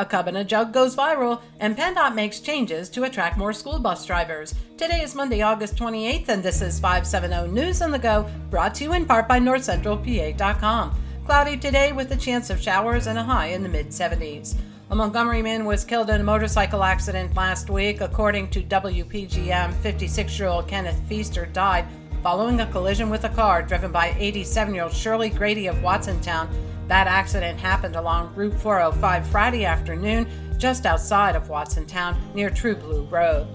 A cub in a jug goes viral, and PennDOT makes changes to attract more school bus drivers. Today is Monday, August 28th, and this is 570 News on the Go, brought to you in part by NorthCentralPA.com. Cloudy today with a chance of showers and a high in the mid 70s. A Montgomery man was killed in a motorcycle accident last week. According to WPGM, 56 year old Kenneth Feaster died following a collision with a car driven by 87 year old Shirley Grady of Watsontown that accident happened along Route 405 Friday afternoon, just outside of Watsontown, near True Blue Road.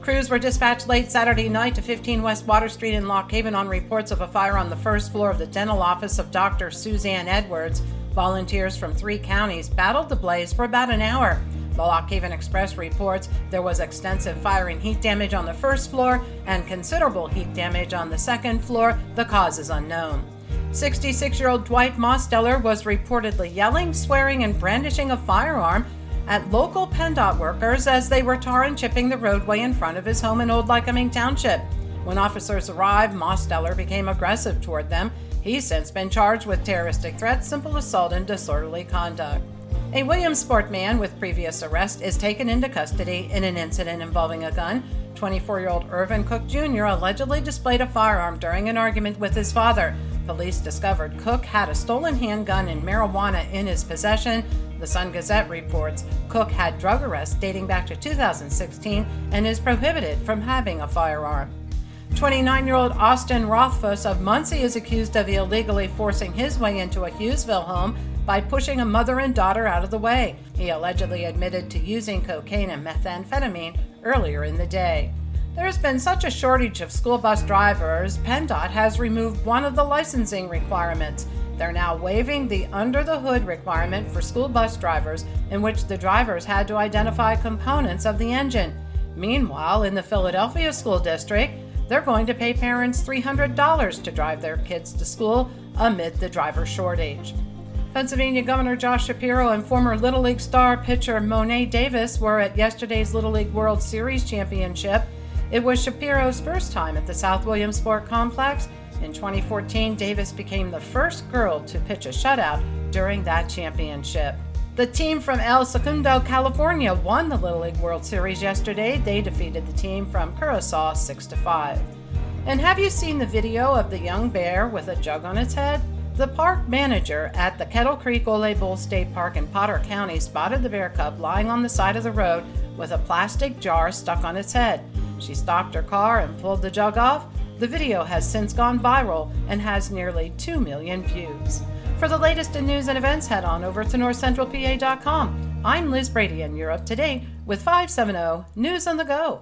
Crews were dispatched late Saturday night to 15 West Water Street in Lock Haven on reports of a fire on the first floor of the dental office of Dr. Suzanne Edwards. Volunteers from three counties battled the blaze for about an hour. The Lock Haven Express reports there was extensive fire and heat damage on the first floor and considerable heat damage on the second floor. The cause is unknown. 66 year old Dwight Mosteller was reportedly yelling, swearing, and brandishing a firearm at local PennDOT workers as they were tar and chipping the roadway in front of his home in Old Lycoming Township. When officers arrived, Mosteller became aggressive toward them. He's since been charged with terroristic threats, simple assault, and disorderly conduct. A Williamsport man with previous arrest is taken into custody in an incident involving a gun. 24 year old Irvin Cook Jr. allegedly displayed a firearm during an argument with his father. Police discovered Cook had a stolen handgun and marijuana in his possession. The Sun Gazette reports Cook had drug arrests dating back to 2016 and is prohibited from having a firearm. 29 year old Austin Rothfuss of Muncy is accused of illegally forcing his way into a Hughesville home by pushing a mother and daughter out of the way. He allegedly admitted to using cocaine and methamphetamine earlier in the day. There's been such a shortage of school bus drivers, PennDOT has removed one of the licensing requirements. They're now waiving the under the hood requirement for school bus drivers, in which the drivers had to identify components of the engine. Meanwhile, in the Philadelphia School District, they're going to pay parents $300 to drive their kids to school amid the driver shortage. Pennsylvania Governor Josh Shapiro and former Little League star pitcher Mo'ne Davis were at yesterday's Little League World Series championship it was Shapiro's first time at the South Williamsport Complex. In 2014, Davis became the first girl to pitch a shutout during that championship. The team from El Segundo, California won the Little League World Series yesterday. They defeated the team from Curacao 6 to 5. And have you seen the video of the young bear with a jug on its head? The park manager at the Kettle Creek Ole Bull State Park in Potter County spotted the bear cub lying on the side of the road with a plastic jar stuck on its head. She stopped her car and pulled the jug off. The video has since gone viral and has nearly 2 million views. For the latest in news and events, head on over to northcentralpa.com. I'm Liz Brady, and you're up to date with 570 News on the Go.